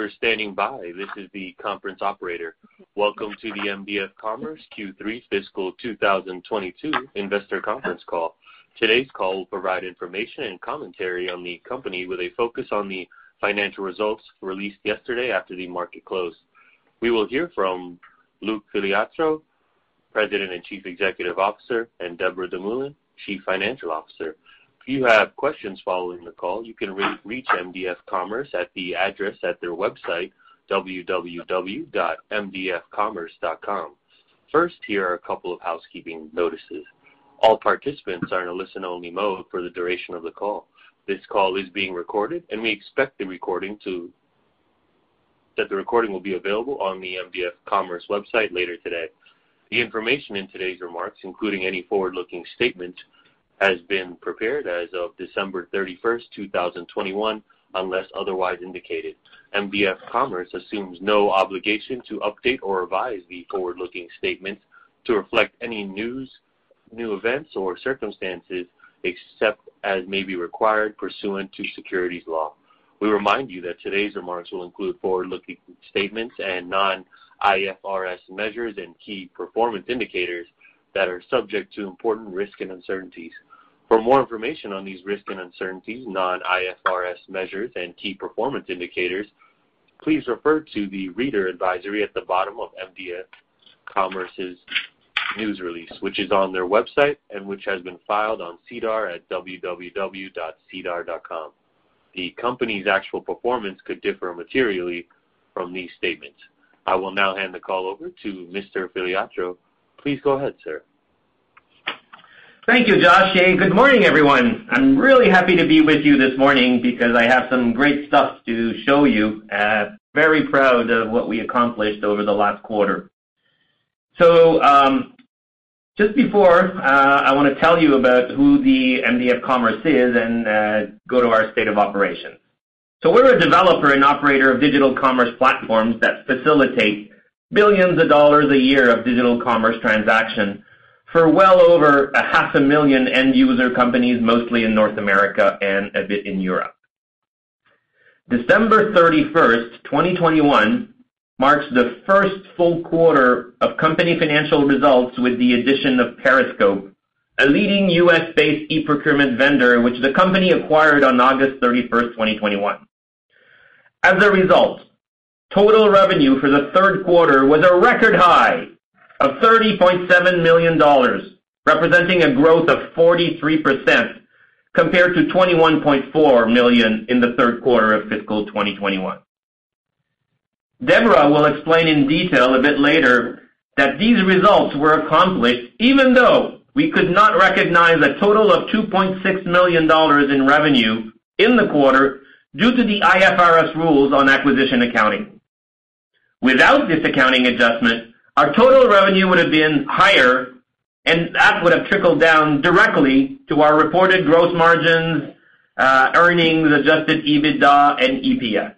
For standing by. This is the conference operator. Welcome to the MDF Commerce Q3 fiscal 2022 investor conference call. Today's call will provide information and commentary on the company with a focus on the financial results released yesterday after the market closed. We will hear from Luc Filiatreault, President and Chief Executive Officer, and Deborah Dumoulin, Chief Financial Officer. If you have questions following the call, you can reach MDF Commerce at the address at their website, www.mdfcommerce.com. First, here are a couple of housekeeping notices. All participants are in a listen-only mode for the duration of the call. This call is being recorded, and we expect the recording to that the recording will be available on the MDF Commerce website later today. The information in today's remarks, including any forward-looking statements, has been prepared as of December 31st, 2021, unless otherwise indicated. MDF Commerce assumes no obligation to update or revise the forward-looking statements to reflect any news, new events or circumstances, except as may be required pursuant to securities law. We remind you that today's remarks will include forward-looking statements and non-IFRS measures and key performance indicators that are subject to important risks and uncertainties. For more information on these risks and uncertainties, non-IFRS measures and key performance indicators, please refer to the reader advisory at the bottom of MDF Commerce's news release, which is on their website and which has been filed on SEDAR at www.sedar.com. The company's actual performance could differ materially from these statements. I will now hand the call over to Mr. Filiatreault. Please go ahead, sir. Thank you, Josh. Hey, good morning, everyone. I'm really happy to be with you this morning because I have some great stuff to show you. Uh, very proud of what we accomplished over the last quarter. So um, just before, uh, I wanna tell you about who the MDF Commerce is and uh, go to our state of operations. So we're a developer and operator of digital commerce platforms that facilitate billions of dollars a year of digital commerce transactions for well over a half a million end user companies, mostly in North America and a bit in Europe. December 31st, 2021 marks the first full quarter of company financial results with the addition of Periscope, a leading U.S.-based e-procurement vendor, which the company acquired on August 31st, 2021. As a result, total revenue for the third quarter was a record high of 30.7 million dollars, representing a growth of 43% compared to 21.4 million in the third quarter of fiscal 2021. Deborah will explain in detail a bit later that these results were accomplished even though we could not recognize a total of 2.6 million dollars in revenue in the quarter due to the IFRS rules on acquisition accounting. Without this accounting adjustment, our total revenue would have been higher, and that would have trickled down directly to our reported gross margins, uh earnings, adjusted EBITDA and EPS.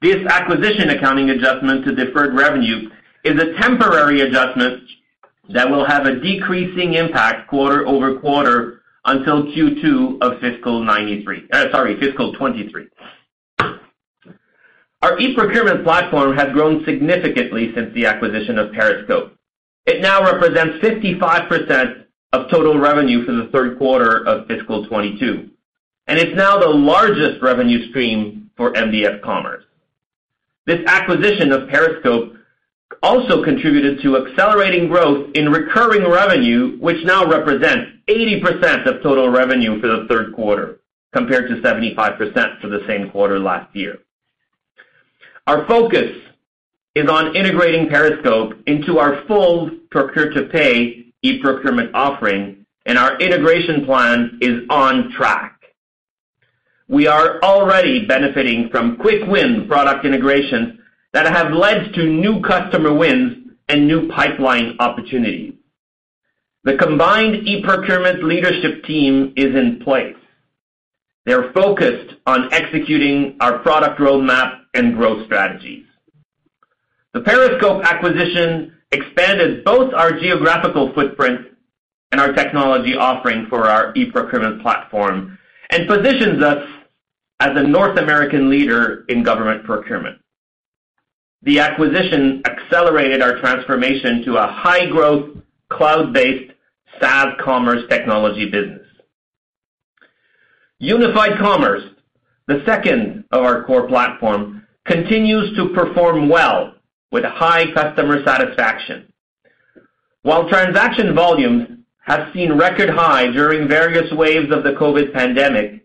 This acquisition accounting adjustment to deferred revenue is a temporary adjustment that will have a decreasing impact quarter-over-quarter until Q2 of fiscal 2023. Our e-procurement platform has grown significantly since the acquisition of Periscope. It now represents 55% of total revenue for the third quarter of fiscal 2022, and it's now the largest revenue stream for MDF Commerce. This acquisition of Periscope also contributed to accelerating growth in recurring revenue, which now represents 80% of total revenue for the third quarter, compared to 75% for the same quarter last year. Our focus is on integrating Periscope into our full procure-to-pay e-procurement offering, and our integration plan is on track. We are already benefiting from quick win product integrations that have led to new customer wins and new pipeline opportunities. The combined eProcurement leadership team is in place. They're focused on executing our product roadmap and growth strategies. The Periscope acquisition expanded both our geographical footprint and our technology offering for our eProcurement platform and positions us as a North American leader in government procurement. The acquisition accelerated our transformation to a high-growth, cloud-based SaaS commerce technology business. Unified Commerce, the second of our core platform, continues to perform well with high customer satisfaction. While transaction volumes have seen record high during various waves of the COVID pandemic,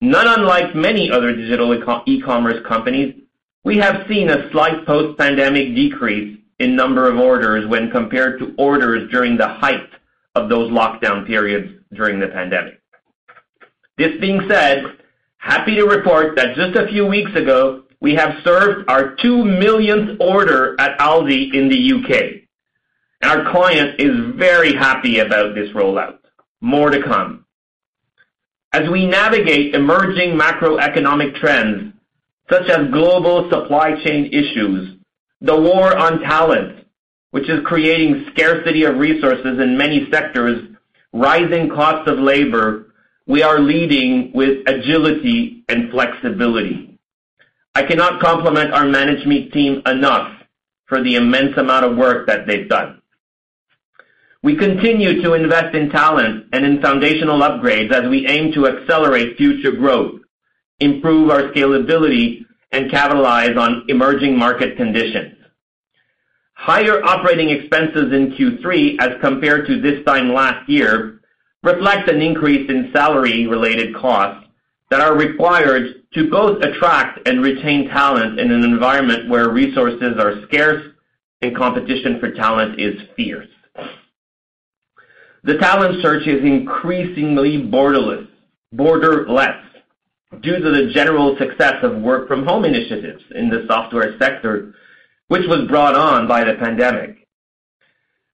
not unlike many other digital e-commerce companies, we have seen a slight post-pandemic decrease in number of orders when compared to orders during the height of those lockdown periods during the pandemic. This being said, happy to report that just a few weeks ago, we have served our 2 millionth order at Aldi in the U.K. And our client is very happy about this rollout. More to come. As we navigate emerging macroeconomic trends, such as global supply chain issues, the war on talent, which is creating scarcity of resources in many sectors, rising costs of labor, we are leading with agility and flexibility. I cannot compliment our management team enough for the immense amount of work that they've done. We continue to invest in talent and in foundational upgrades as we aim to accelerate future growth, improve our scalability, and capitalize on emerging market conditions. Higher operating expenses in Q3 as compared to this time last year reflect an increase in salary-related costs that are required to both attract and retain talent in an environment where resources are scarce and competition for talent is fierce. The talent search is increasingly borderless borderless due to the general success of work-from-home initiatives in the software sector, which was brought on by the pandemic.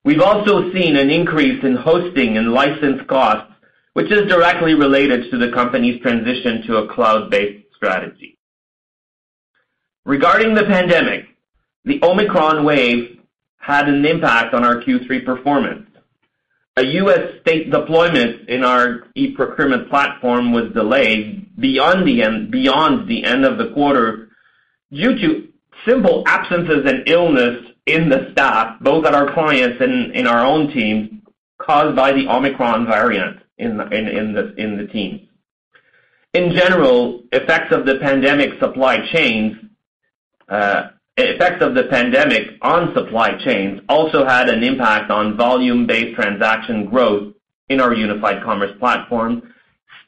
We've also seen an increase in hosting and license costs, which is directly related to the company's transition to a cloud-based strategy. Regarding the pandemic, the Omicron wave had an impact on our Q3 performance. A U.S. state deployment in our eProcurement platform was delayed beyond the end of the quarter due to simple absences and illness in the staff, both at our clients and in our own teams, caused by the Omicron variant in the teams. In general, effects of the pandemic supply chains, uh, effects of the pandemic on supply chains also had an impact on volume-based transaction growth in our Unified Commerce platform,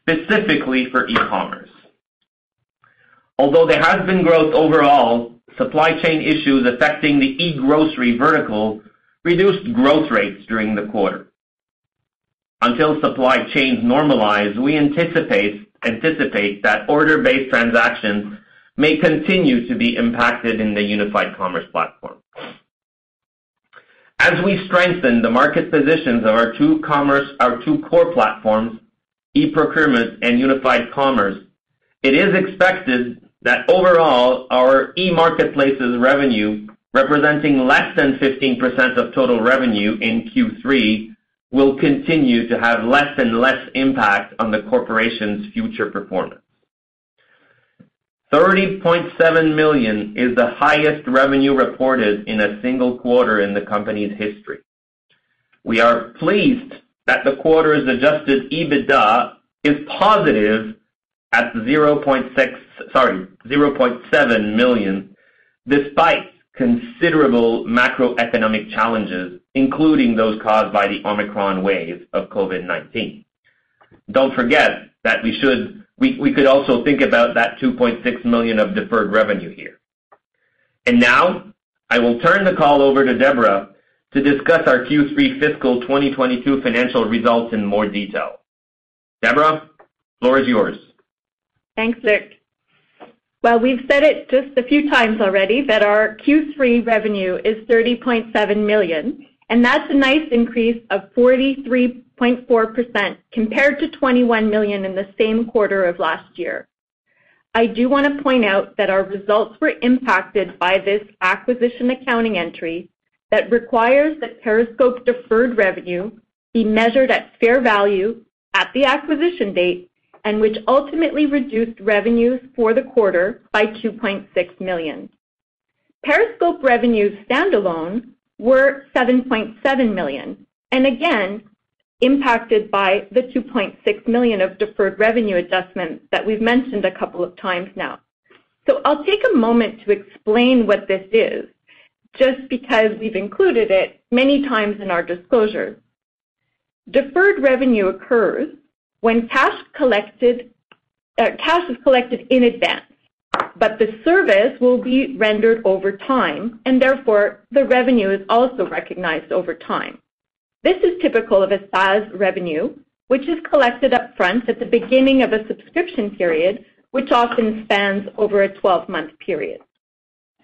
specifically for e-commerce. Although there has been growth overall, supply chain issues affecting the e-grocery vertical reduced growth rates during the quarter. Until supply chains normalize, we anticipate that order-based transactions may continue to be impacted in the Unified Commerce platform. As we strengthen the market positions of our two commerce, our two core platforms, eProcurement and Unified Commerce, it is expected that overall, our e-marketplace's revenue, representing less than 15% of total revenue in Q3, will continue to have less and less impact on the corporation's future performance. 30.7 million is the highest revenue reported in a single quarter in the company's history. We are pleased that the quarter's adjusted EBITDA is positive at 0.7 million, despite considerable macroeconomic challenges, including those caused by the Omicron wave of COVID-19. Don't forget that we should we could also think about that 2.6 million of deferred revenue here. And now, I will turn the call over to Deborah to discuss our Q3 fiscal 2022 financial results in more detail. Deborah, floor is yours. Thanks, Luc. Well, we've said it just a few times already that our Q3 revenue is 30.7 million, and that's a nice increase of 43.4% compared to 21 million in the same quarter of last year. I do want to point out that our results were impacted by this acquisition accounting entry that requires that Periscope deferred revenue be measured at fair value at the acquisition date and which ultimately reduced revenues for the quarter by 2.6 million. Periscope revenues standalone were 7.7 million, and again, impacted by the 2.6 million of deferred revenue adjustments that we've mentioned a couple of times now. So I'll take a moment to explain what this is, just because we've included it many times in our disclosures. Deferred revenue occurs when cash is collected uh, in advance, but the service will be rendered over time, and therefore, the revenue is also recognized over time. This is typical of a SaaS revenue, which is collected up front at the beginning of a subscription period, which often spans over a 12-month period.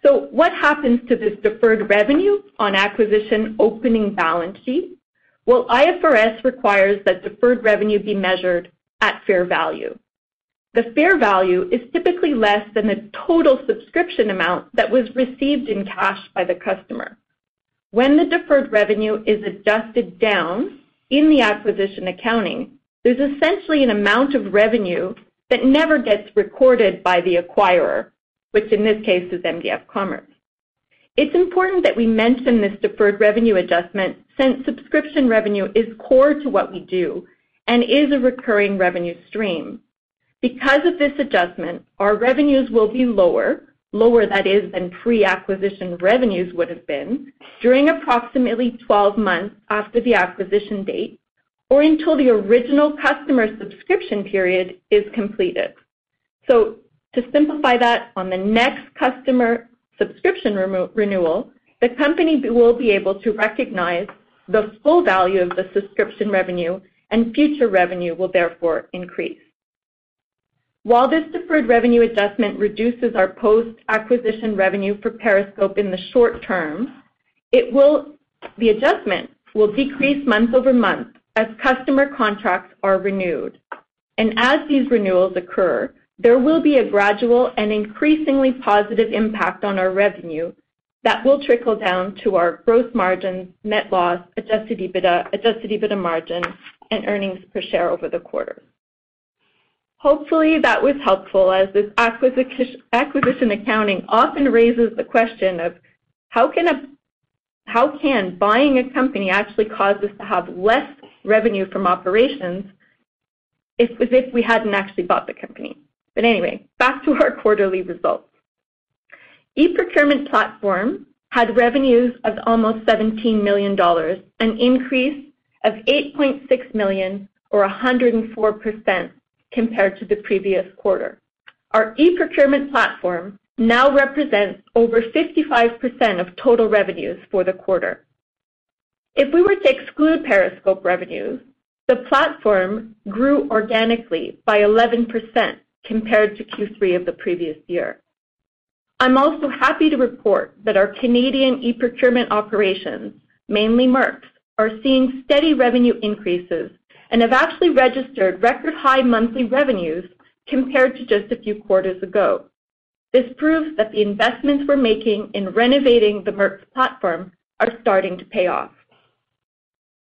So, What happens to this deferred revenue on acquisition opening balance sheet? Well, IFRS requires that deferred revenue be measured at fair value. The fair value is typically less than the total subscription amount that was received in cash by the customer. When the deferred revenue is adjusted down in the acquisition accounting, there's essentially an amount of revenue that never gets recorded by the acquirer, which in this case is mdf commerce. It's important that we mention this deferred revenue adjustment since subscription revenue is core to what we do and is a recurring revenue stream. Because of this adjustment, our revenues will be lower lower that is, than pre-acquisition revenues would have been, during approximately 12 months after the acquisition date or until the original customer subscription period is completed. So to simplify that, on the next customer subscription renewal, the company will be able to recognize the full value of the subscription revenue, and future revenue will therefore increase. While this deferred revenue adjustment reduces our post-acquisition revenue for Periscope in the short term, the adjustment will decrease month-over-month as customer contracts are renewed. And as these renewals occur, there will be a gradual and increasingly positive impact on our revenue that will trickle down to our gross margins, net loss, adjusted EBITDA, adjusted EBITDA margin, and earnings per share over the quarter. Hopefully, that was helpful as this acquisition accounting often raises the question of how can buying a company actually cause us to have less revenue from operations as if we hadn't actually bought the company. But anyway, back to our quarterly results. eProcurement platform had revenues of almost 17 million dollars, an increase of 8.6 million or 104% compared to the previous quarter. Our eProcurement platform now represents over 55% of total revenues for the quarter. If we were to exclude Periscope revenues, the platform grew organically by 11% compared to Q3 of the previous year. I'm also happy to report that our Canadian eProcurement operations, mainly MERX, are seeing steady revenue increases and have actually registered record high monthly revenues compared to just a few quarters ago. This proves that the investments we're making in renovating the MERX platform are starting to pay off.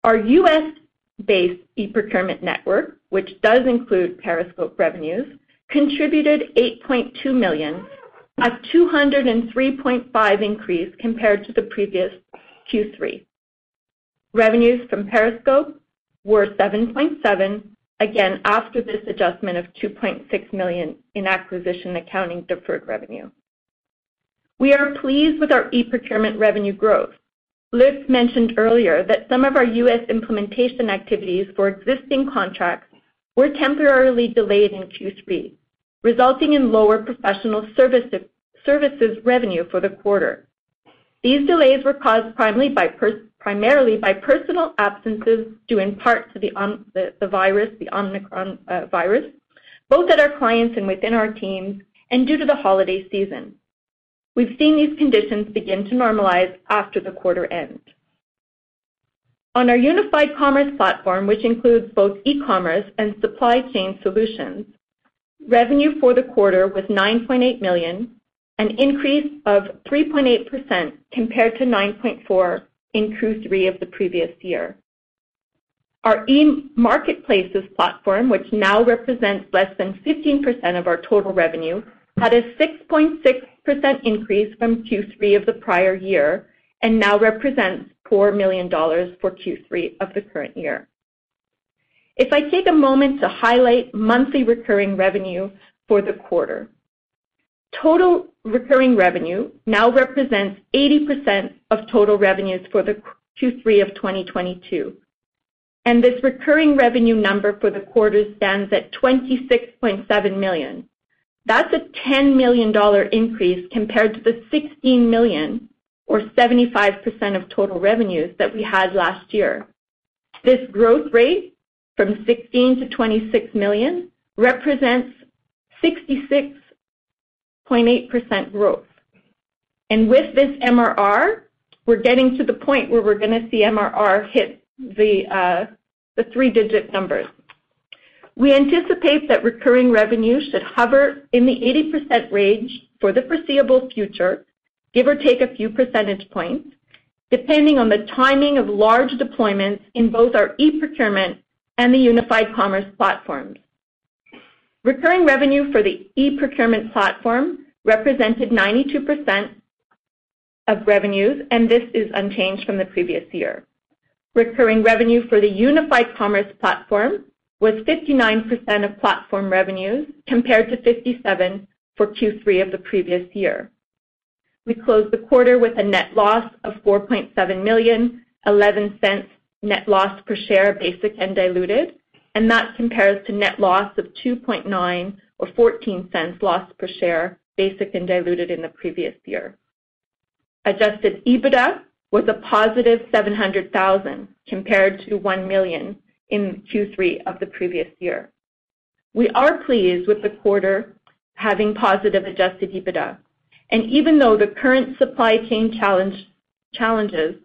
Our U.S.-based eProcurement network, which does include Periscope revenues, contributed 8.2 million, a 203.5 increase compared to the previous Q3. Revenues from Periscope were 7.7 million, again, after this adjustment of 2.6 million in acquisition accounting deferred revenue. We are pleased with our eProcurement revenue growth. Luc mentioned earlier that some of our U.S. implementation activities for existing contracts were temporarily delayed in Q3, resulting in lower professional services revenue for the quarter. These delays were caused primarily by personal absences due in part to the virus, the Omicron uh, virus, both at our clients and within our teams, and due to the holiday season. We've seen these conditions begin to normalize after the quarter end. On our unified commerce platform, which includes both e-commerce and supply chain solutions, revenue for the quarter was 9.8 million, an increase of 3.8% compared to 9.4 million in Q3 of the previous year. Our e-marketplaces platform, which now represents less than 15% of our total revenue, had a 6.6% increase from Q3 of the prior year and now represents 4 million dollars for Q3 of the current year. If I take a moment to highlight monthly recurring revenue for the quarter. Total recurring revenue now represents 80% of total revenues for the Q3 of 2022. and This recurring revenue number for the quarter stands at 26.7 million. That's a 10 million dollar increase compared to the 16 million or 75% of total revenues that we had last year. This growth rate from 16 million to 26 million represents 66.8% growth. And with this MRR, we're getting to the point where we're gonna see MRR hit uh, the three-digit numbers. We anticipate that recurring revenue should hover in the 80% range for the foreseeable future, give or take a few percentage points, depending on the timing of large deployments in both our eProcurement and the unified commerce platforms. Recurring revenue for the eProcurement platform represented 92% of revenues, and this is unchanged from the previous year. Recurring revenue for the unified commerce platform was 59% of platform revenues, compared to 57% for Q3 of the previous year. We closed the quarter with a net loss of 4.7 million, 0.11 net loss per share, basic and diluted, and that compares to net loss of 2.9 million or $0.14 loss per share, basic and diluted in the previous year. Adjusted EBITDA was a positive 700,000 compared to 1 million in Q3 of the previous year. We are pleased with the quarter having positive adjusted EBITDA. And even though the current supply chain challenges,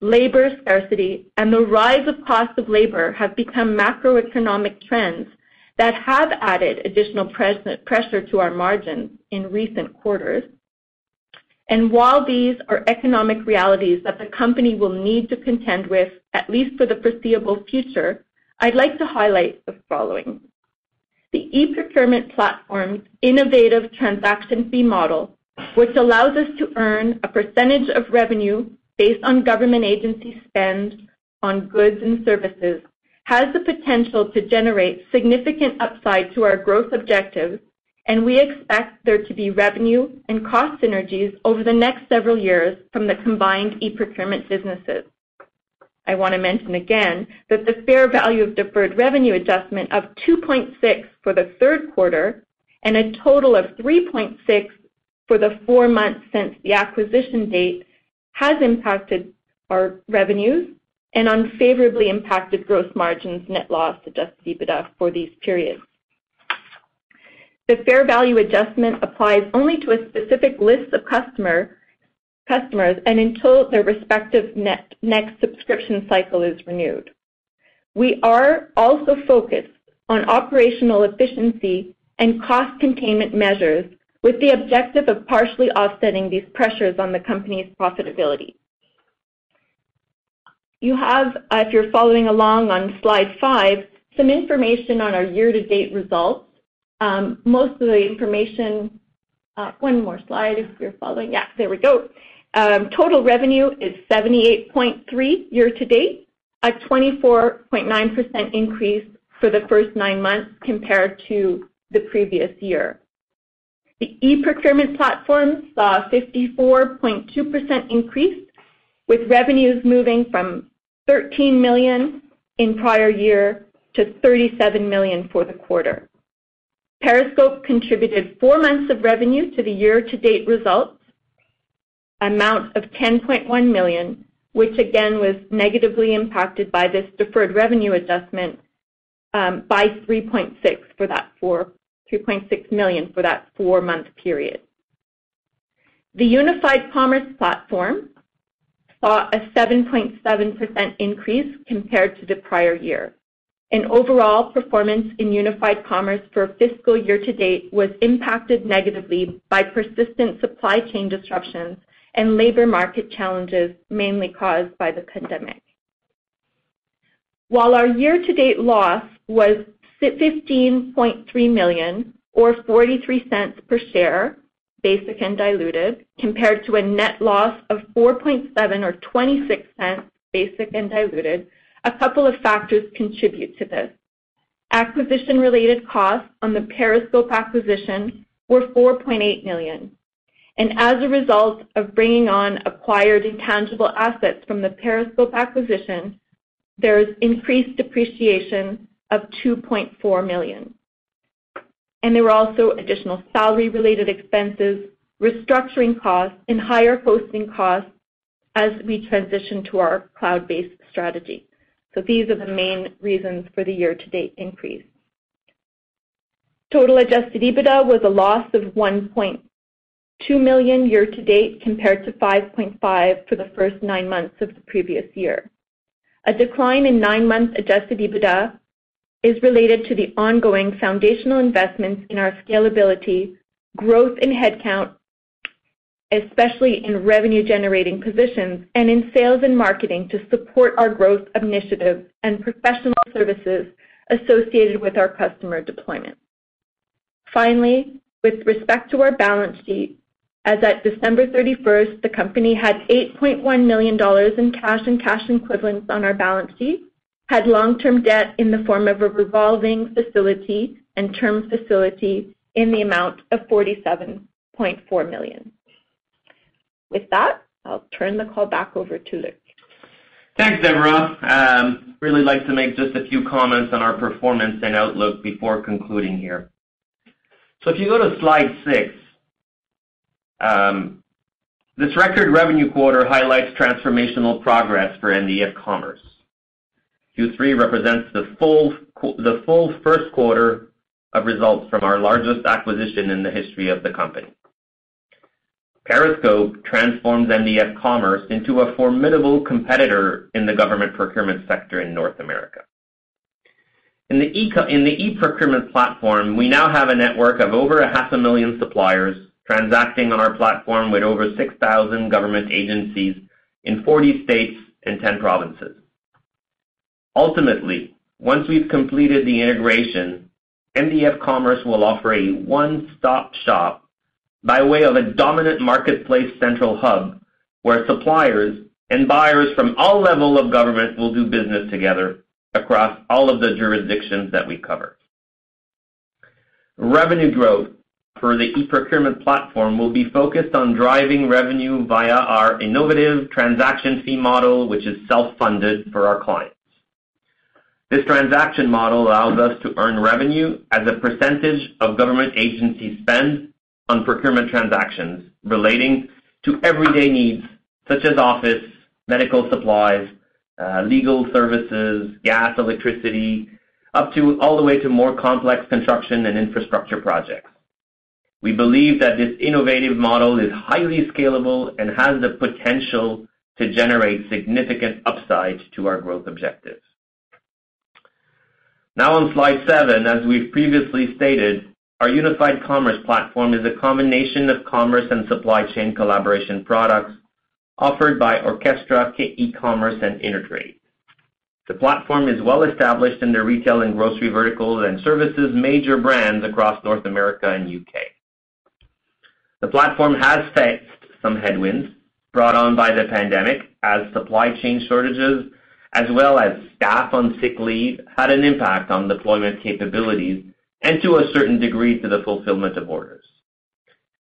labor scarcity, and the rise of cost of labor have become macroeconomic trends that have added additional pressure to our margins in recent quarters. And while these are economic realities that the company will need to contend with, at least for the foreseeable future, I'd like to highlight the following. The eProcurement platform's innovative transaction fee model, which allows us to earn a percentage of revenue based on government agency spend on goods and services, has the potential to generate significant upside to our growth objectives, and we expect there to be revenue and cost synergies over the next several years from the combined eProcurement businesses. I wanna mention again that the fair value of deferred revenue adjustment of 2.6 for the third quarter and a total of 3.6 for the four months since the acquisition date has impacted our revenues and unfavorably impacted gross margins, net loss, adjusted EBITDA for these periods. The fair value adjustment applies only to a specific list of customers and until their respective next subscription cycle is renewed. We are also focused on operational efficiency and cost containment measures with the objective of partially offsetting these pressures on the company's profitability. You have, uh, if you're following along on slide five, some information on our year-to-date results. Um, most of the information. Uh, one more slide if you're following. Yeah, there we go. Um, total revenue is 78.3 year to date, a 24.9% increase for the first nine months compared to the previous year. The eProcurement platform saw a 54.2% increase, with revenues moving from 13 million in prior year to 37 million for the quarter. Periscope contributed four months of revenue to the year-to-date results, amount of 10.1 million, which again was negatively impacted by this deferred revenue adjustment um, by 3.6 for that 3.6 million for that four-month period. The unified commerce platform saw a 7.7% increase compared to the prior year. And overall performance in unified commerce for fiscal year to date was impacted negatively by persistent supply chain disruptions and labor market challenges, mainly caused by the pandemic. While our year-to-date loss was 15.3 million or $0.43 per share, basic and diluted, compared to a net loss of 4.7 million or $0.26 basic and diluted, a couple of factors contribute to this. Acquisition-related costs on the Periscope acquisition were $4.8 million. As a result of bringing on acquired intangible assets from the Periscope acquisition, there's increased depreciation of 2.4 million. There were also additional salary-related expenses, restructuring costs, and higher hosting costs as we transition to our cloud-based strategy. So these are the main reasons for the year-to-date increase. Total adjusted EBITDA was a loss of 1.2 million year to date, compared to 5.5 million for the first nine months of the previous year. A decline in nine-month adjusted EBITDA is related to the ongoing foundational investments in our scalability, growth in headcount, especially in revenue-generating positions, and in sales and marketing to support our growth initiatives and professional services associated with our customer deployment. Finally, with respect to our balance sheet, as at December 31st, the company had 8.1 million dollars in cash and cash equivalents on our balance sheet, had long-term debt in the form of a revolving facility and term facility in the amount of 47.4 million. With that, I'll turn the call back over to Luc. Thanks, Deborah. Um, really like to make just a few comments on our performance and outlook before concluding here. So, If you go to slide six, um, this record revenue quarter highlights transformational progress for mdf commerce. Q3 represents the full first quarter of results from our largest acquisition in the history of the company. Periscope transforms mdf commerce into a formidable competitor in the government procurement sector in North America. In the e-procurement platform, we now have a network of over a half a million suppliers transacting on our platform with over 6,000 government agencies in 40 states and 10 provinces. Ultimately, once we've completed the integration, mdf commerce will offer a one-stop shop by way of a dominant marketplace central hub, where suppliers and buyers from all levels of government will do business together across all of the jurisdictions that we cover. Revenue growth for the e-procurement platform will be focused on driving revenue via our innovative transaction fee model, which is self-funded for our clients. This transaction model allows us to earn revenue as a percentage of government agency spend on procurement transactions relating to everyday needs such as office, medical supplies, uh, legal services, gas, electricity, up to all the way to more complex construction and infrastructure projects. We believe that this innovative model is highly scalable and has the potential to generate significant upside to our growth objectives. Now on slide seven, as we've previously stated, our unified commerce platform is a combination of commerce and supply chain collaboration products offered by Orckestra e-commerce and InterTrade. The platform is well established in the retail and grocery verticals and services major brands across North America and U.K. The platform has faced some headwinds brought on by the pandemic as supply chain shortages as well as staff on sick leave had an impact on deployment capabilities and to a certain degree, to the fulfillment of orders.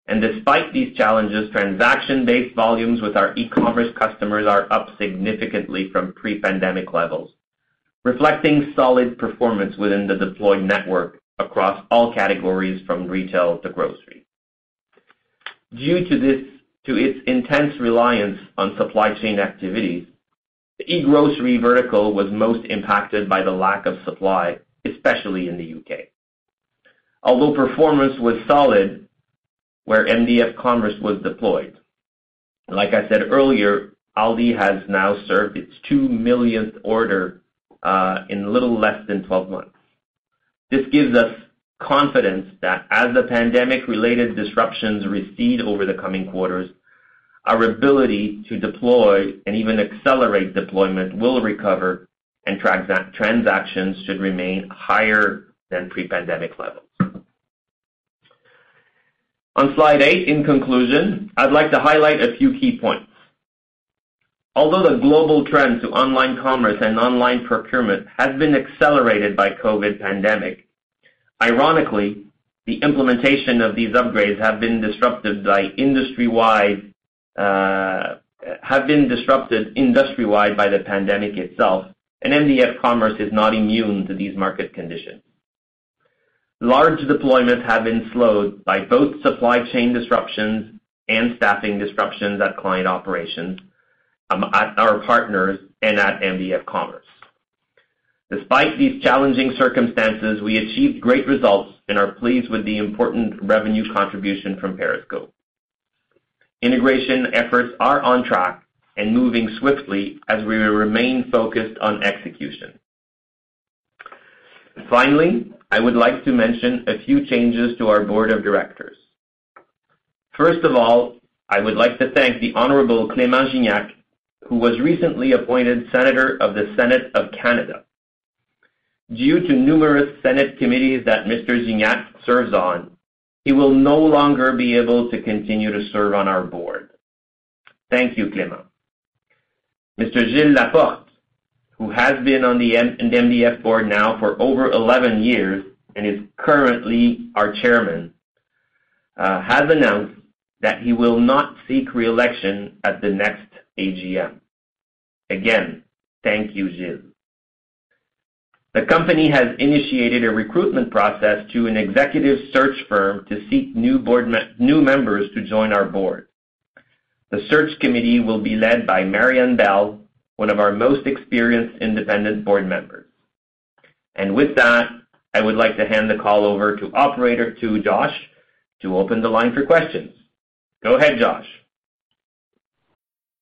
And Despite these challenges, transaction-based volumes with our e-commerce customers are up significantly from pre-pandemic levels, reflecting solid performance within the deployed network across all categories from retail to grocery. Due to this, to its intense reliance on supply chain activities, the e-grocery vertical was most impacted by the lack of supply, especially in the U.K. although performance was solid where mdf commerce was deployed. Like I said earlier, Aldi has now served its 2 millionth order uh, in a little less than 12 months. This gives us confidence that as the pandemic-related disruptions recede over the coming quarters, our ability to deploy and even accelerate deployment will recover, and transactions should remain higher than pre-pandemic levels. On slide eight, in conclusion, I'd like to highlight a few key points. Although the global trend to online commerce and online procurement has been accelerated by COVID pandemic, ironically, the implementation of these upgrades have been disrupted by industry-wide Uh, by the pandemic itself, and mdf commerce is not immune to these market conditions. Large deployments have been slowed by both supply chain disruptions and staffing disruptions at client operations, um, at our partners, and at mdf commerce. Despite these challenging circumstances, we achieved great results and are pleased with the important revenue contribution from Periscope. Integration efforts are on track and moving swiftly as we remain focused on execution. Finally, I would like to mention a few changes to our board of directors. First of all, I would like to thank the Honorable Clément Gignac, who was recently appointed Senator of the Senate of Canada. Due to numerous Senate committees that Mr. Gignac serves on, he will no longer be able to continue to serve on our board. Thank you, Clément. Mr. Gilles Laporte, who has been on the mdf board now for over 11 years and is currently our chairman, uh, has announced that he will not seek re-election at the next AGM. Again, thank you, Gilles. The company has initiated a recruitment process to an executive search firm to seek new members to join our board. The search committee will be led by Marianne Bell, one of our most experienced independent board members. And with that, I would like to hand the call over to operator Josh to open the line for questions. Go ahead, Josh.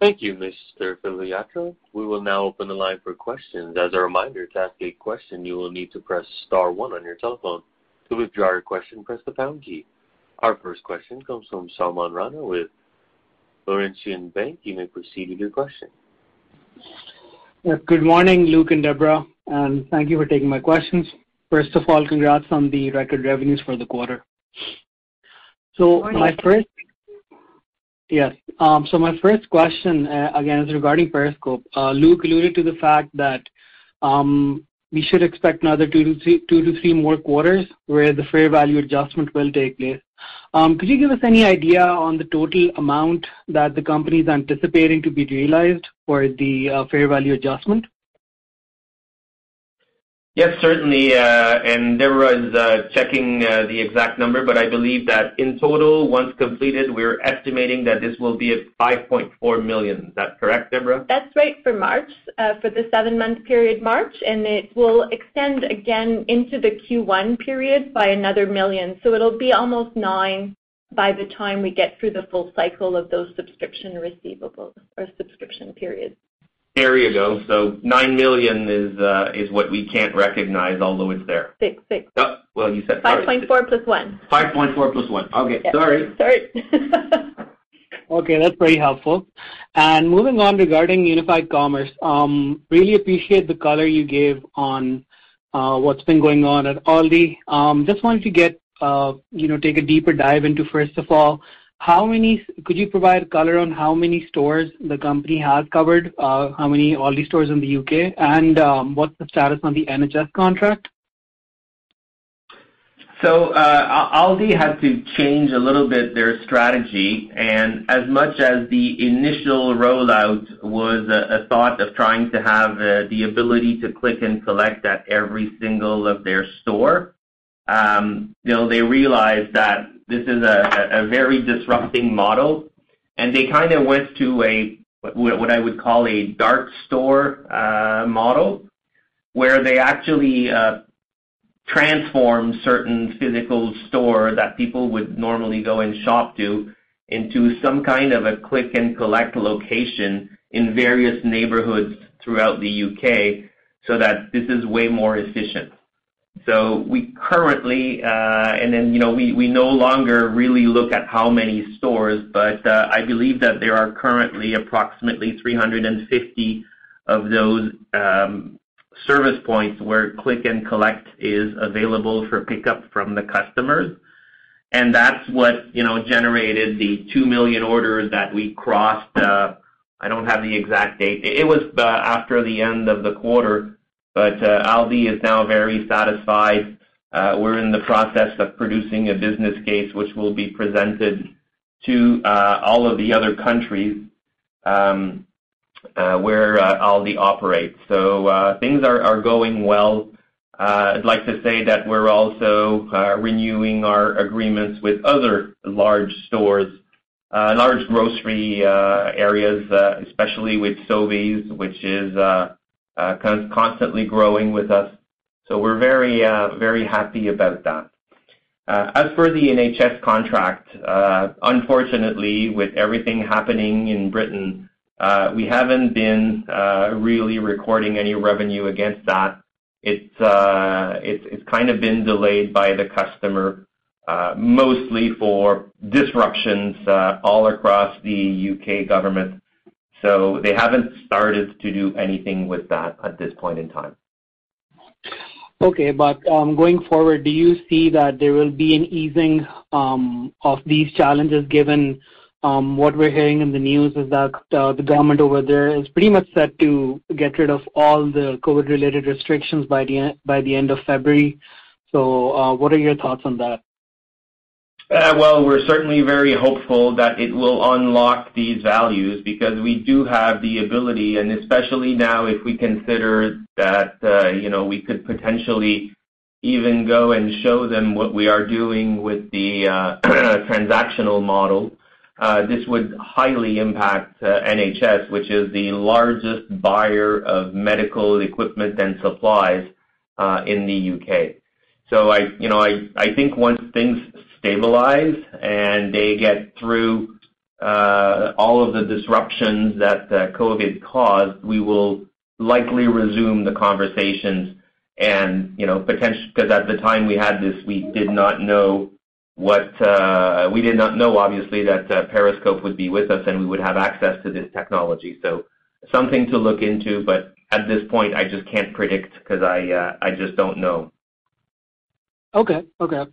Thank you, Mr. Filiatreault. We will now open the line for questions. As a reminder, to ask a question, you will need to press star one on your telephone. To withdraw your question, press the pound key. Our first question comes from Salman Rana with Laurentian Bank. You may proceed with your question. Good morning, Luc and Deborah, and thank you for taking my questions. First of all, congrats on the record revenues for the quarter. So my first question, again, is regarding Periscope. Luc alluded to the fact that um we should expect another two to three more quarters where the fair value adjustment will take place. Um could you give us any idea on the total amount that the company is anticipating to be realized for the fair value adjustment? Yes, certainly. Uh and Deborah is uh, checking uh, the exact number, but I believe that in total, once completed, we're estimating that this will be at 5.4 million. Is that correct, Deborah? That's right for March, uh, for the seven-month period March, and it will extend again into the Q1 period by another 1 million. It'll be almost 9 million by the time we get through the full cycle of those subscription receivables or subscription periods. There you go. So 9 million is what we can't recognize, although it's there. Six. Six. Oh, well, you said 5.4 plus one. 5.4 plus one. Okay. Sorry. Sorry. Okay, that's very helpful. And moving on regarding unified commerce, um, really appreciate the color you gave on what's been going on at Aldi. Just wanted to get, uh, you know, take a deeper dive into, first of all, could you provide color on how many stores the company has covered, uh, how many Aldi stores in the U.K., and um, what's the status on the NHS contract? So, uh, Aldi had to change a little bit their strategy, and as much as the initial rollout was a thought of trying to have uh, the ability to click and collect at every single of their store, um, know, they realized that this is a very disrupting model, and they kinda went to a what I would call a dark store uh, model, where they actually uh, transform certain physical store that people would normally go and shop to into some kind of a click and collect location in various neighborhoods throughout the U.K. so that this is way more efficient. So we currently, uh and then, you know, we we no longer really look at how many stores, but I believe that there are currently approximately 350 of those um service points where click and collect is available for pickup from the customers. And that's what, you know, generated the 2 million orders that we crossed. Uh I don't have the exact date. It was after the end of the quarter, Uh, Aldi is now very satisfied. Uh, we're in the process of producing a business case, which will be presented to uh, all of the other countries um, where Aldi operates. So uh things are going well. I'd like to say that we're also renewing our agreements with other large stores, large grocery areas, especially with Sobeys, which is Uh, constantly growing with us. So we're very, uh, very happy about that. Uh, as for the NHS contract, unfortunately, with everything happening in Britain, we haven't been really recording any revenue against that. It's uh it's it's kind of been delayed by the customer, mostly for disruptions all across the U.K. government. So they haven't started to do anything with that at this point in time. Okay. But um, going forward, do you see that there will be an easing um, of these challenges given um, what we're hearing in the news is that uh, the government over there is pretty much set to get rid of all the COVID-related restrictions by the end of February. So, uh, what are your thoughts on that? Uh, well, we're certainly very hopeful that it will unlock these values because we do have the ability, and especially now if we consider that, uh, you know, we could potentially even go and show them what we are doing with the uh, transactional model. This would highly impact NHS, which is the largest buyer of medical equipment and supplies in the U.K. So I you know, I I think once things stabilize and they get through uh, all of the disruptions that uh, COVID caused, we will likely resume the conversations and, you know, because at the time we had this, we did not know what, uh, we did not know obviously that Periscope would be with us, and we would have access to this technology. So something to look into, but at this point, I just can't predict 'cause I just don't know. Okay. Okay.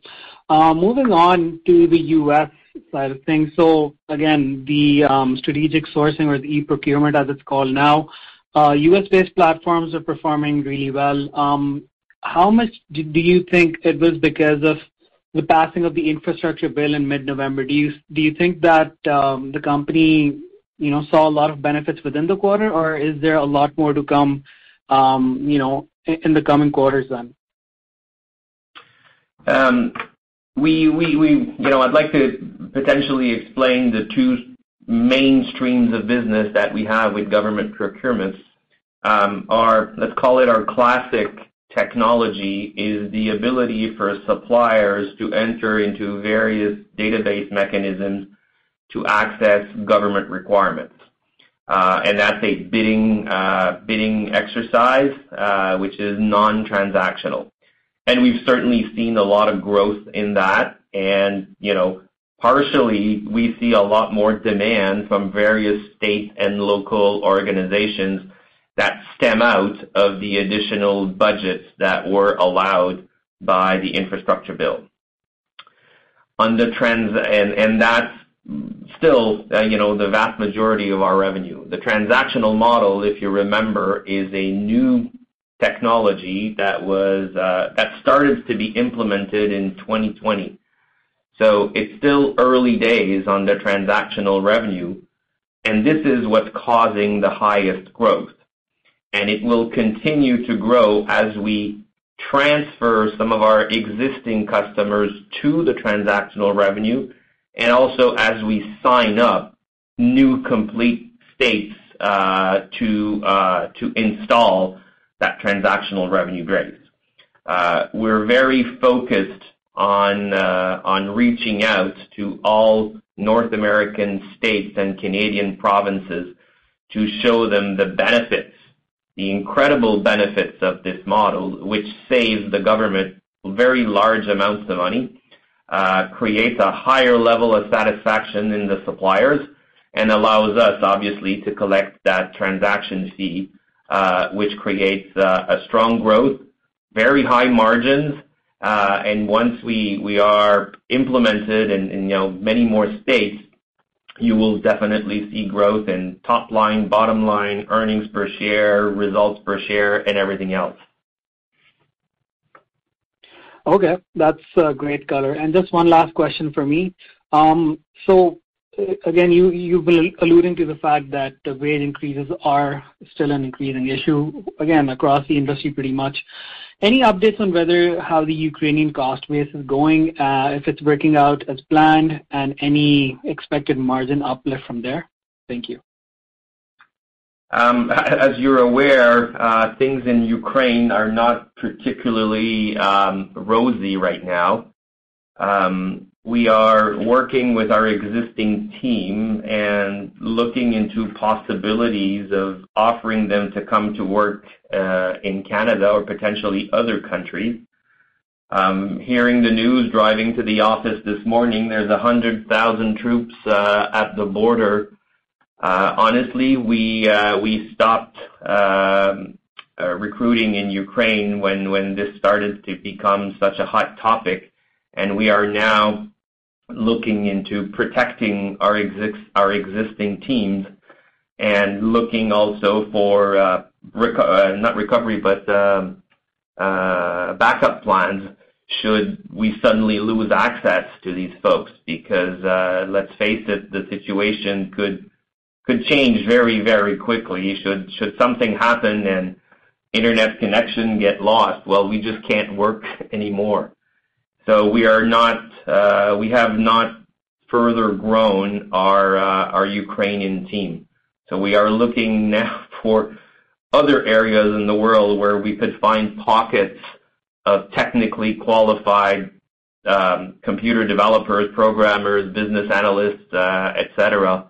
Uh, moving on to the U.S. side of things. So again, the um, strategic sourcing or the e-procurement, as it's called now, uh, U.S.-based platforms are performing really well. Um, how much do you think it was because of the passing of the infrastructure bill in mid-November? Do you think that um, the company, you know, saw a lot of benefits within the quarter, or is there a lot more to come, you know, in the coming quarters then? We you know, I'd like to potentially explain the two main streams of business that we have with government procurements. Um our let's call it our classic technology is the ability for suppliers to enter into various database mechanisms to access government requirements. and that's a bidding uh bidding exercise, which is non-transactional. And we've certainly seen a lot of growth in that. And you know, partially, we see a lot more demand from various state and local organizations that stem out of the additional budgets that were allowed by the infrastructure bill. On the trends, and that's still uh, you know, the vast majority of our revenue. The transactional model, if you remember, is a new technology that was uh that started to be implemented in 2020. So It's still early days on the transactional revenue, and this is what's causing the highest growth. And it will continue to grow as we transfer some of our existing customers to the transactional revenue, and also as we sign up new complete states to install that transactional revenue base. Uh, we're very focused uh, on reaching out to all North American states and Canadian provinces to show them the benefits, the incredible benefits of this model, which saves the government very large amounts of money, uh, creates a higher level of satisfaction in the suppliers, and allows us, obviously, to collect that transaction fee, Uh, which creates uh, a strong growth, very high margins. Uh and once we are implemented in many more states, you will definitely see growth in top line, bottom line, earnings per share, results per share, and everything else. Okay. That's uh, great color. And just one last question from me. Um, Again, you've been alluding to the fact that the wage increases are still an increasing issue, again, across the industry pretty much. Any updates on whether how the Ukrainian cost base is going, uh, if it's working out as planned, and any expected margin uplift from there? Thank you. Um, as you're aware, uh, things in Ukraine are not particularly um, rosy right now. Um, We are working with our existing team and looking into possibilities of offering them to come to work uh, in Canada or potentially other countries. Um, hearing the news, driving to the office this morning, there's 100,000 troops uh, at the border. Uh, honestly, we we stopped um, recruiting in Ukraine when this started to become such a hot topic, and we are now looking into protecting our existing teams and looking also for, uh, uh, not recovery, but um, uh, backup plans should we suddenly lose access to these folks. Because, let's face it, the situation could change very very quickly. Should something happen and internet connection get lost, well, we just can't work anymore. So we Uh, have not further grown uh, our Ukrainian team. So we are looking now for other areas in the world where we could find pockets of technically qualified um, computer developers, programmers, business analysts, uh, et cetera,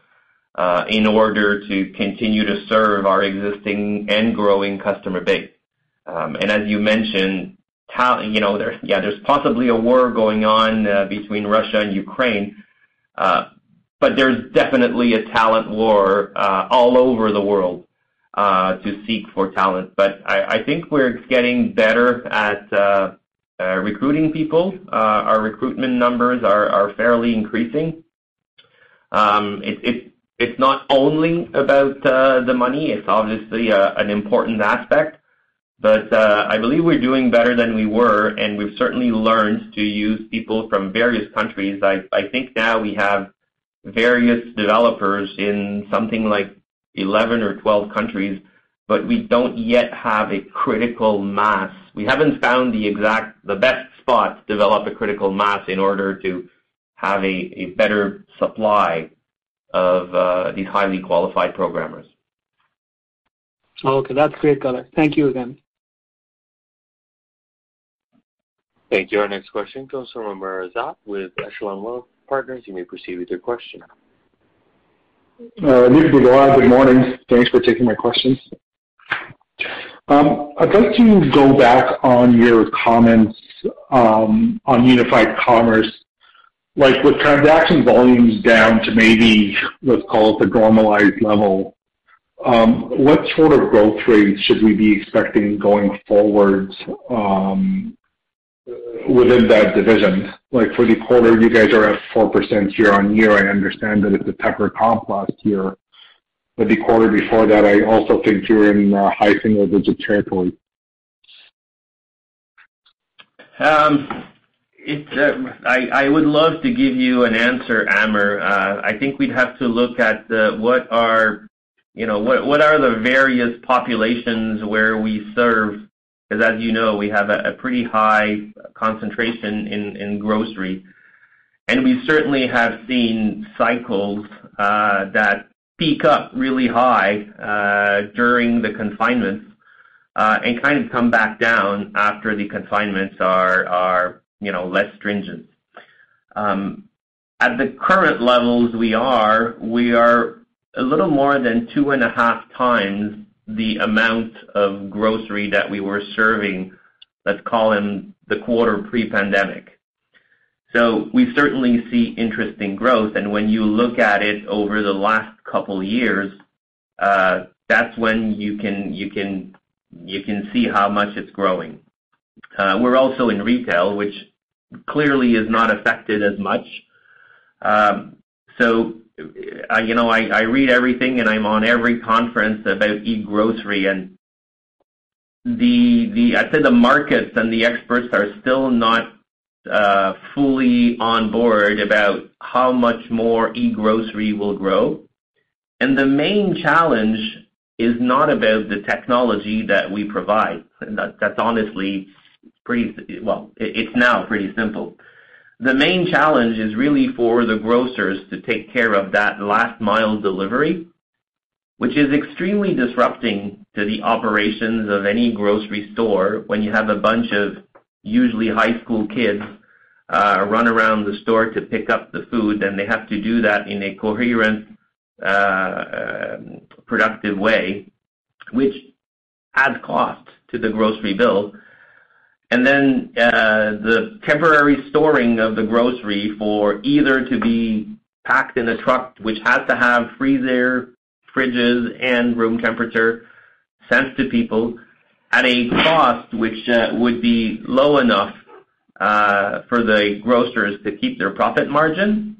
in order to continue to serve our existing and growing customer base. Um, and as you mentioned, there's yeah, there's possibly a war going on uh, between Russia and Ukraine, uh, but there's definitely a talent war uh, all over the world to seek for talent. But I think we're getting better at recruiting people. Our recruitment numbers are fairly increasing. Um, it's not only about the money. It's obviously an important aspect, Uh, I believe we're doing better than we were, and we've certainly learned to use people from various countries. I think now we have various developers in something like 11 or 12 countries, but we don't yet have a critical mass. We haven't found the exact the best spot to develop a critical mass in order to have a better supply of uh, these highly qualified programmers. Okay. That's great color. Thank you again. Thank you. Our next question comes from Amr Ezzat with Echelon Wealth Partners. You may proceed with your question. Luc good morning. Thanks for taking my questions. Um, I'd like to go back on your comments um, on unified commerce. Like with transaction volumes down to maybe, let's call it the normalized level, um, what sort of growth rate should we be expecting going forward within that division? Like for the quarter, you guys are at 4% year-on-year. I understand that it's a tougher comp last year. But the quarter before that, I also think you were in uh, high single-digit territory. Um, uh, I would love to give you an answer, Amr. Uh, I think we'd have to look at what are the various populations where we serve because as you know, we have a pretty high concentration in grocery. and We certainly have seen cycles uh, that peak up really high uh, during the confinements uh, and kind of come back down after the confinements are less stringent. Um, at the current levels we are, we are a little more than two and a half times the amount of grocery that we were serving, let's call them the quarter pre-pandemic. So We certainly see interesting growth, and when you look at it over the last couple years, uh, that's when you can you can you can see how much it's growing. Uh, we're also in retail, which clearly is not affected as much. I, you know, I, I read everything and I'm on every conference about e-grocery and the, the, I'd say the markets and the experts are still not uh, fully on board about how much more e-grocery will grow. And the main challenge is not about the technology that we provide. That, that's honestly pretty, well, it, it's now pretty simple. The main challenge is really for the grocers to take care of that last mile delivery, which is extremely disrupting to the operations of any grocery store when you have a bunch of usually high school kids uh, run around the store to pick up the food, and they have to do that in a coherent, uh, um, productive way, which adds cost to the grocery bill the temporary storing of the grocery for either to be packed in a truck, which has to have freezer, fridges, and room temperature, sent to people at a cost which uh, would be low enough uh, for the grocers to keep their profit margin.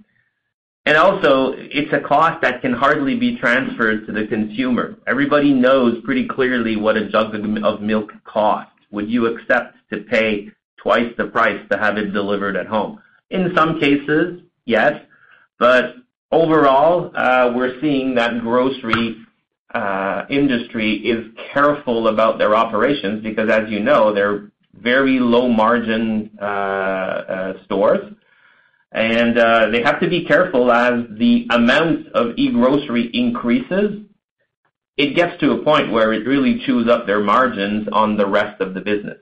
And also, it's a cost that can hardly be transferred to the consumer. Everybody knows pretty clearly what a jug of milk costs would you accept to pay twice the price to have it delivered at home? In some cases, yes. But overall, uh, we're seeing that grocery uh, industry is careful about their operations because, as you know, they're very low margin uh, stores. And they have to be careful as the amount of e-grocery increases it gets to a point where it really chews up their margins on the rest of the business.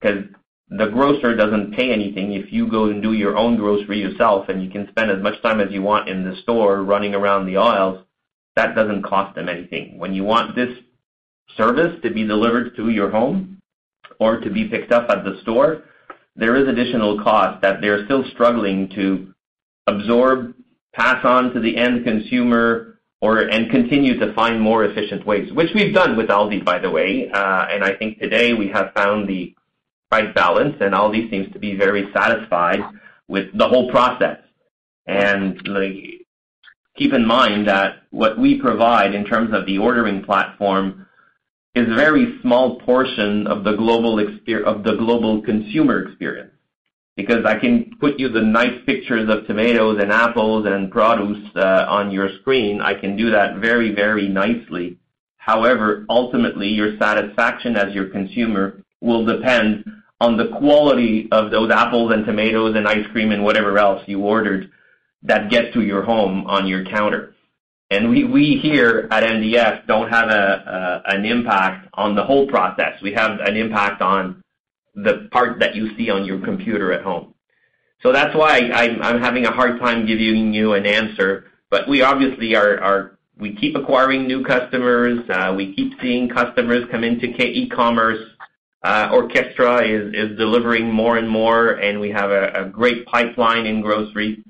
Because the grocer doesn't pay anything if you go and do your own grocery yourself and you can spend as much time as you want in the store running around the aisles. That doesn't cost them anything. When you want this service to be delivered to your home or to be picked up at the store, there is additional cost that they're still struggling to absorb, pass on to the end consumer, and continue to find more efficient ways, which we've done with Aldi, by the way. Uh, and I think today we have found the right balance, and Aldi seems to be very satisfied with the whole process. And keep in mind that what we provide in terms of the ordering platform is a very small portion of the global consumer experience because I can put you the nice pictures of tomatoes and apples and produce uh, on your screen. I can do that very, very nicely. However, ultimately, your satisfaction as your consumer will depend on the quality of those apples and tomatoes and ice cream and whatever else you ordered that get to your home on your counter. And we, we here at MDF don't have a, a, an impact on the whole process. We have an impact on the part that you see on your computer at home. So that's why I'm, I'm having a hard time giving you an answer. But We obviously are, are we keep acquiring new customers. Uh, we keep seeing customers come into e-commerce. Uh, orchestra is delivering more and more, and we have a great pipeline in grocery.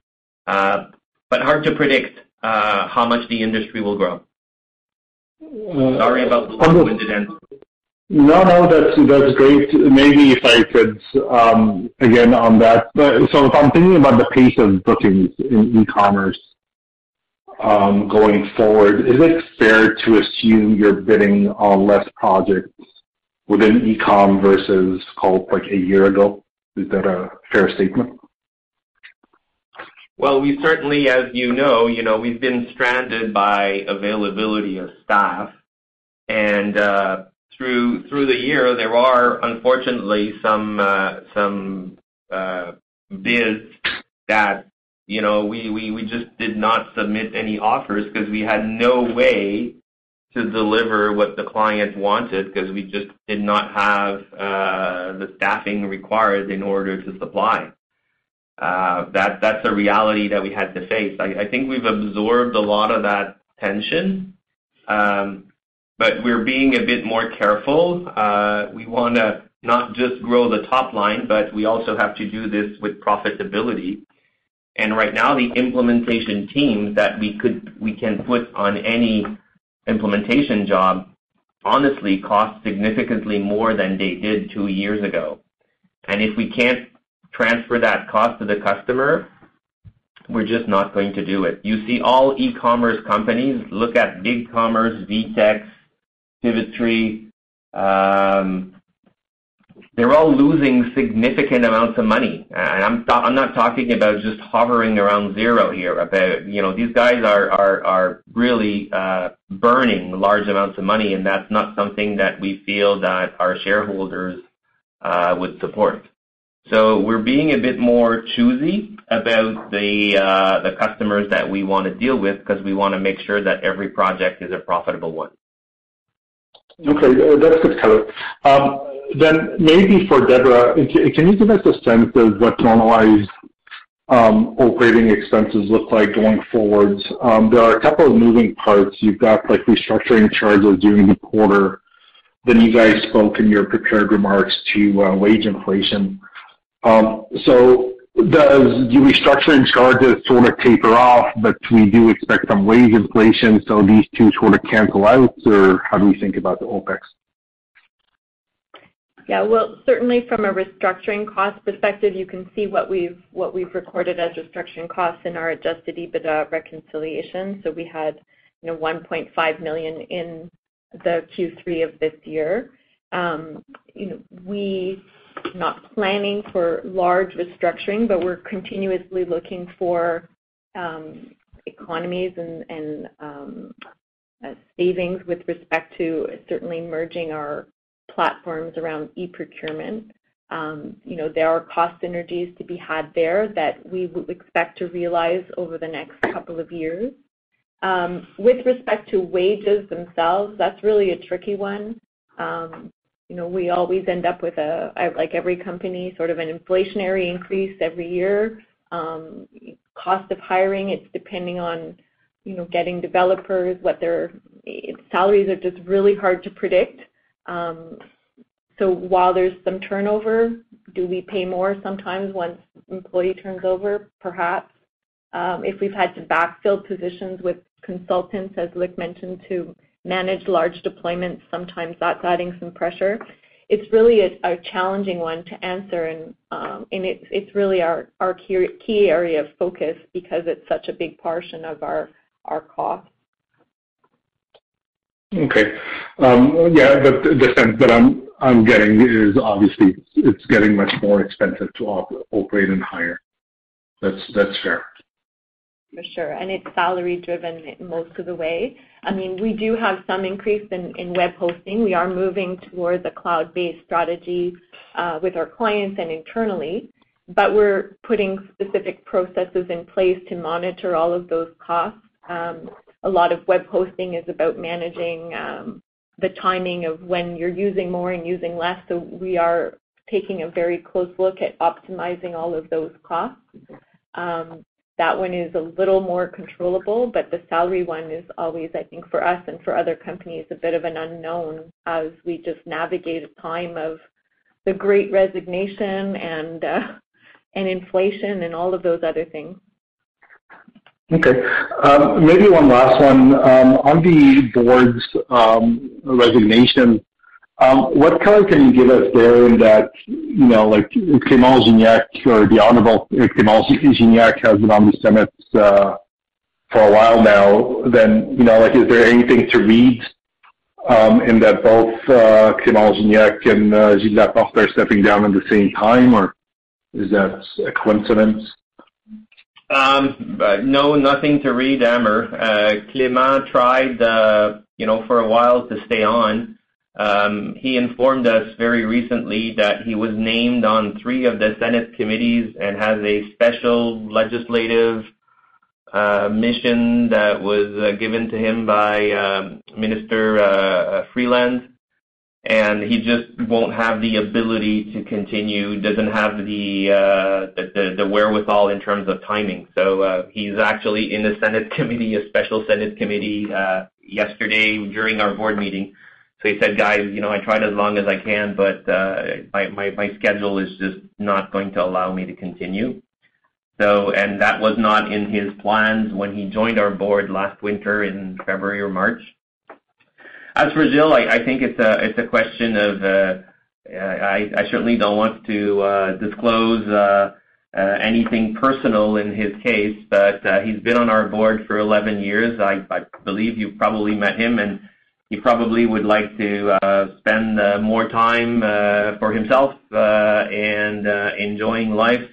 Uh, but Hard to predict uh, how much the industry will grow. Sorry about the long-winded answer. No, no, that's that's great. Maybe if I could, um, again, on that. So, if I'm thinking about the pace of bookings in e-commerce um, going forward, is it fair to assume you're bidding on less projects within e-com versus call it like a year ago? Is that a fair statement? Well, we certainly, as you know, you know, we've been stranded by availability of staff. Uh, Through the year, there are unfortunately some uh, uh, bids that we just did not submit any offers because we had no way to deliver what the client wanted because we just did not have uh, the staffing required in order to supply. That's a reality that we had to face. I think we've absorbed a lot of that tension, um, but we're being a bit more careful. Uh, we want to not just grow the top line, but we also have to do this with profitability. And Right now, the implementation team that we can put on any implementation job honestly cost significantly more than they did two years ago. And If we can't transfer that cost to the customer, we're just not going to do it. You see all e-commerce companies, look at BigCommerce, VTEX, Pivotree, um, they're all losing significant amounts of money. And I'm not talking about just hovering around zero here. You know, These guys are really uh, burning large amounts of money, and that's not something that we feel that our shareholders uh, would support. So we're being a bit more choosy about the uh, customers that we want to deal with because we want to make sure that every project is a profitable one. Okay. Uh, that's good color. Um, then maybe for Deborah, can you give us a sense of what normalized um, operating expenses look like going forward? Um, there are a couple of moving parts. You've got like restructuring charges during the quarter. Then you guys spoke in your prepared remarks to uh, wage inflation. Um, Does the restructuring charges sort of taper off, but we do expect some wage inflation, so these two sort of cancel out? Or how do we think about the OpEx? Yeah. Well, certainly from a restructuring cost perspective, you can see what we've recorded as restructuring costs in our adjusted EBITDA reconciliation. So we had you know, 1.5 million in the Q3 of this year. Um, you know, We not planning for large restructuring, but we're continuously looking for um, economies and um, uh, savings with respect to certainly merging our platforms around e-procurement. Um, you know, There are cost synergies to be had there that we would expect to realize over the next couple of years. With respect to wages themselves, that's really a tricky one. You know, we always end up with, a, like every company, sort of an inflationary increase every year. Cost of hiring, it's depending on you know, getting developers, what their salaries are just really hard to predict. Um so while there's some turnover, do we pay more sometimes once employee turns over? Perhaps. If we've had to backfill positions with consultants, as Luc mentioned, to manage large deployments, sometimes that's adding some pressure. It's really a challenging one to answer, and um, it's really our key area of focus because it's such a big portion of our cost. Okay. Um, yeah, but the sense that I'm getting is obviously it's getting much more expensive to operate and hire. That's fair. For sure. And it's salary driven most of the way. I mean, we do have some increase in web hosting. We are moving towards a cloud-based strategy uh, with our clients and internally, but we're putting specific processes in place to monitor all of those costs. Um, a lot of web hosting is about managing um, the timing of when you're using more and using less. So we are taking a very close look at optimizing all of those costs. Um, that one is a little more controllable, but the salary one is always, I think, for us and for other companies, a bit of an unknown as we just navigate a time of the great resignation and uh, and inflation and all of those other things. Okay. Um, maybe one last one. Um, on the board's um, resignation, what color can you give us there in that, you know, like Clément Gignac or the Honorable Clément Gignac has been on the Senate uh, for a while now, then, you know, like, is there anything to read um, in that both uh, Clément Gignac and uh, Gilles Laporte are stepping down at the same time, or is that a coincidence? Um, no, nothing to read, Amr. Clément tried, you know, for a while to stay on. Um, he informed us very recently that he was named on three of the Senate committees and has a special legislative uh, mission that was uh, given to him by um, Minister uh, Freeland, and he just won't have the ability to continue. Doesn't have the uh, the, wherewithal in terms of timing. So uh, he's actually in the Senate committee, a special Senate committee, uh, yesterday during our board meeting he said, guys, you know, I tried as long as I can, but uh, my, my, schedule is just not going to allow me to continue. So, and that was not in his plans when he joined our board last winter in February or March. As for Gilles, I, think it's a it's a question of uh, I, I certainly don't want to uh, disclose anything personal in his case, but he's been on our board for 11 years. I, I believe you probably met him, and he probably would like to uh, spend uh, more time uh, for himself uh, and uh, enjoying life.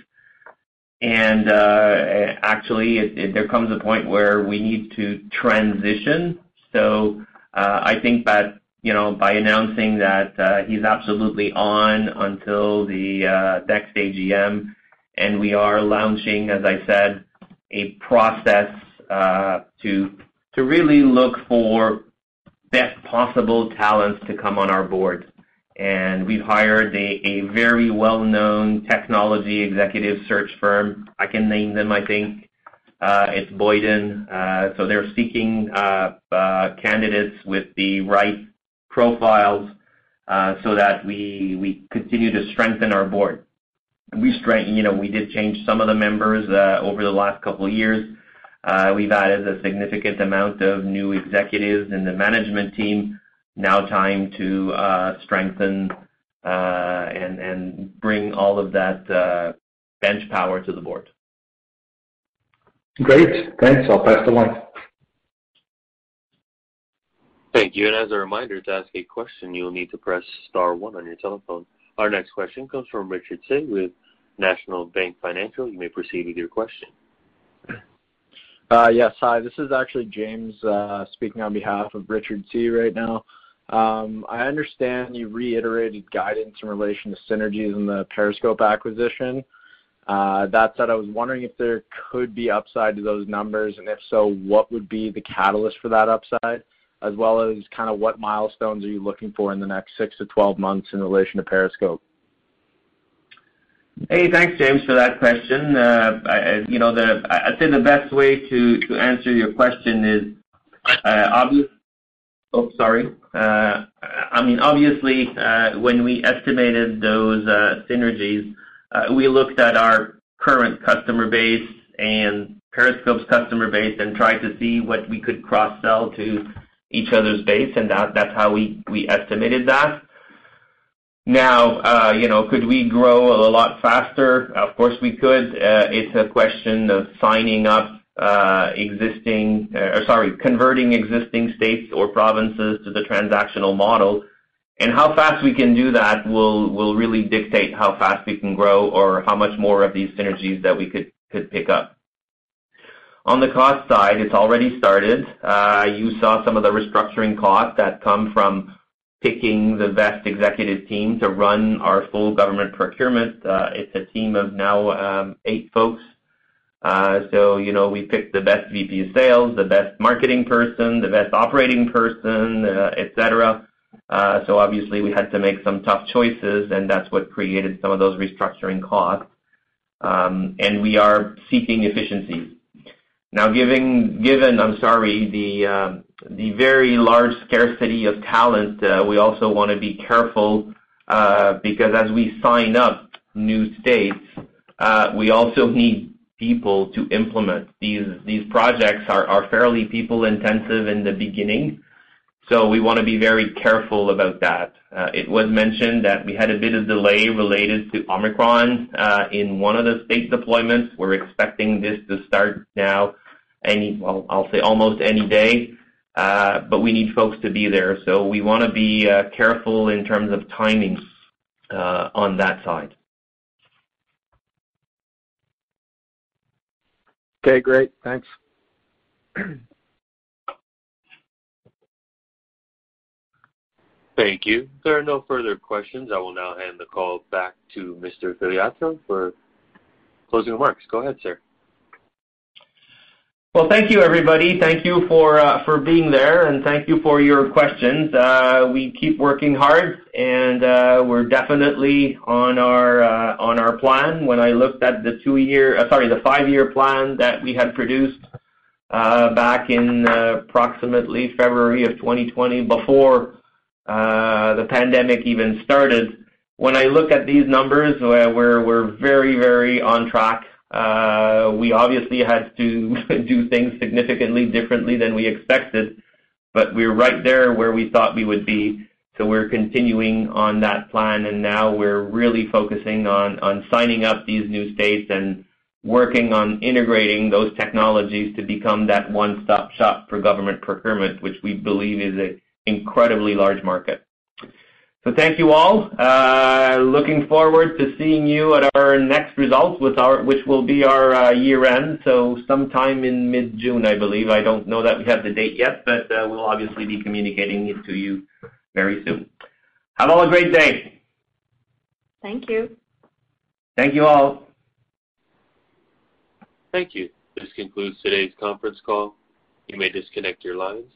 And uh, actually, there comes a point where we need to transition. So I think that you know by announcing that he's absolutely on until the next AGM, and we are launching, as I said, a process to to really look for best possible talents to come on our board. And we've hired a, very well-known technology executive search firm. I can name them, I think. Uh, it's Boyden. Uh, so they're seeking uh, candidates with the right profiles so that we we continue to strengthen our board. We strengthen, you know, we did change some of the members over the last couple of years. Uh, we've added a significant amount of new executives in the management team. Now time to uh, strengthen uh, and bring all of that bench power to the board. Great. Thanks. I'll pass the line. Thank you. And as a reminder, to ask a question, you will need to press star one on your telephone. Our next question comes from Richard Tse with National Bank Financial. You may proceed with your question. Uh, yes. Hi, this is actually James uh, speaking on behalf of Richard Tse right now. Um, I understand you reiterated guidance in relation to synergies in the Periscope acquisition. Uh, that said, I was wondering if there could be upside to those numbers, and if so, what would be the catalyst for that upside, as well as kind of what milestones are you looking for in the next six to 12 months in relation to Periscope? Hey, thanks, James, for that question. Uh, you know, I'd say the best way to to answer your question is uh. Oh, sorry. Uh, I mean, obviously, when we estimated those synergies, we looked at our current customer base and Periscope's customer base and tried to see what we could cross-sell to each other's base, and that's how we we estimated that. Now, uh, you know, could we grow a lot faster? Of course, we could. Uh, it's a question of signing up uh, existing, or sorry, converting existing states or provinces to the transactional model. And how fast we can do that will really dictate how fast we can grow or how much more of these synergies that we could could pick up. On the cost side, it's already started. You saw some of the restructuring costs that come from picking the best executive team to run our full government procurement. Uh, it's a team of now um, eight folks. Uh, so, you know, we picked the best VP of sales, the best marketing person, the best operating person, uh, et cetera. Uh, so obviously we had to make some tough choices, and that's what created some of those restructuring costs. and we are seeking efficiencies. Now, given, I'm sorry, the very large scarcity of talent, uh, we also want to be careful uh, because as we sign up new states, uh, we also need people to implement. These these projects are fairly people-intensive in the beginning, so we want to be very careful about that. It was mentioned that we had a bit of delay related to Omicron in one of the state deployments. We're expecting this to start now, well, I'll say almost any day, Uh, but we need folks to be there. So we want to be uh, careful in terms of timing uh, on that side. Okay, great. Thanks. Thank you. There are no further questions. I will now hand the call back to Mr. Filiatreault for closing remarks. Go ahead, sir. Well, thank you, everybody. Thank you for uh, for being there, and thank you for your questions. Uh, we keep working hard, and uh, we're definitely on our uh on our plan. When I looked at the two-year, sorry, the five-year plan that we had produced back in approximately February of 2020 before the pandemic even started, when I look at these numbers, we're we're very, very on track. Uh, we obviously had to do things significantly differently than we expected, but we're right there where we thought we would be. So we're continuing on that plan, and now we're really focusing on on signing up these new states and working on integrating those technologies to become that one-stop shop for government procurement, which we believe is an incredibly large market. So thank you all. Uh, looking forward to seeing you at our next results, which will be our uh, year-end, so sometime in mid-June, I believe. I don't know that we have the date yet, but uh, we'll obviously be communicating it to you very soon. Have all a great day. Thank you. Thank you all. Thank you. This concludes today's conference call. You may disconnect your lines.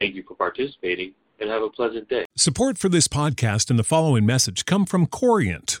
Thank you for participating, and have a pleasant day. Support for this podcast and the following message come from Corient.